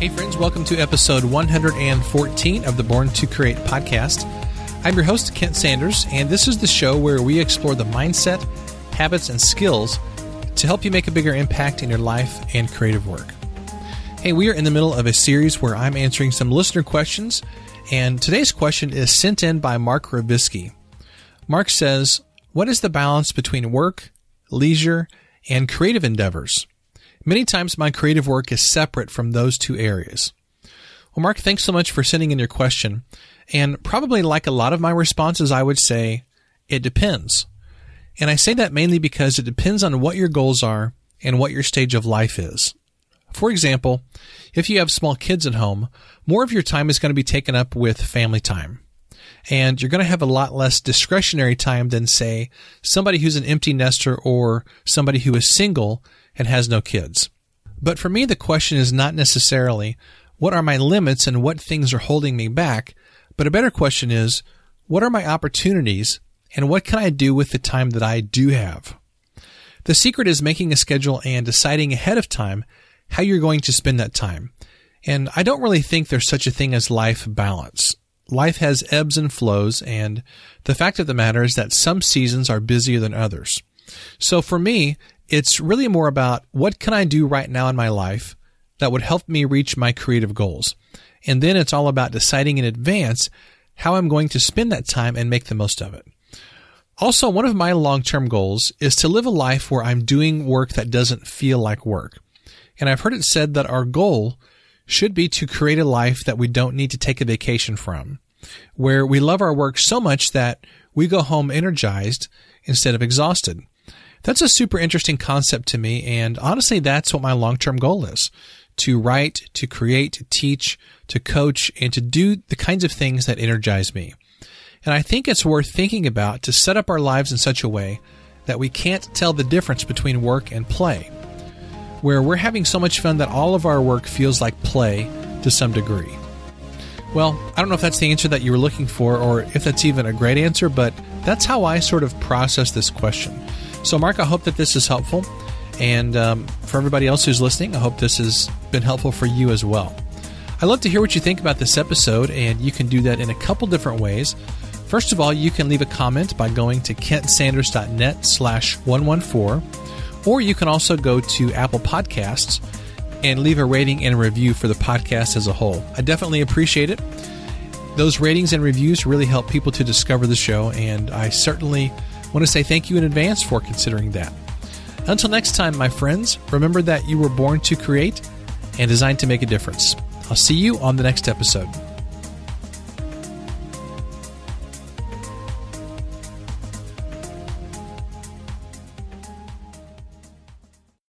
Hey, friends, welcome to episode 114 of the Born to Create podcast. I'm your host, Kent Sanders, and this is the show where we explore the mindset, habits, and skills to help you make a bigger impact in your life and creative work. Hey, we are in the middle of a series where I'm answering some listener questions, and today's question is sent in by Mark Revisky. Mark says, What is the balance between work, leisure, and creative endeavors? Many times my creative work is separate from those two areas. Well, Mark, thanks so much for sending in your question. And probably like a lot of my responses, I would say it depends. And I say that mainly because it depends on what your goals are and what your stage of life is. For example, if you have small kids at home, more of your time is going to be taken up with family time. And you're going to have a lot less discretionary time than, say, somebody who's an empty nester or somebody who is single and has no kids. But for me, the question is not necessarily what are my limits and what things are holding me back, but a better question is what are my opportunities and what can I do with the time that I do have? The secret is making a schedule and deciding ahead of time how you're going to spend that time. And I don't really think there's such a thing as life balance. Life has ebbs and flows, and the fact of the matter is that some seasons are busier than others. So for me, it's really more about what can I do right now in my life that would help me reach my creative goals. And then it's all about deciding in advance how I'm going to spend that time and make the most of it. Also, one of my long term goals is to live a life where I'm doing work that doesn't feel like work. And I've heard it said that our goal should be to create a life that we don't need to take a vacation from, where we love our work so much that we go home energized instead of exhausted. That's a super interesting concept to me. And honestly, that's what my long term goal is to write, to create, to teach, to coach, and to do the kinds of things that energize me. And I think it's worth thinking about to set up our lives in such a way that we can't tell the difference between work and play, where we're having so much fun that all of our work feels like play to some degree. Well, I don't know if that's the answer that you were looking for or if that's even a great answer, but that's how I sort of process this question. So, Mark, I hope that this is helpful. And um, for everybody else who's listening, I hope this has been helpful for you as well. I'd love to hear what you think about this episode, and you can do that in a couple different ways. First of all, you can leave a comment by going to kentsanders.net slash 114, or you can also go to Apple Podcasts and leave a rating and a review for the podcast as a whole. I definitely appreciate it. Those ratings and reviews really help people to discover the show, and I certainly want to say thank you in advance for considering that. Until next time, my friends, remember that you were born to create and designed to make a difference. I'll see you on the next episode.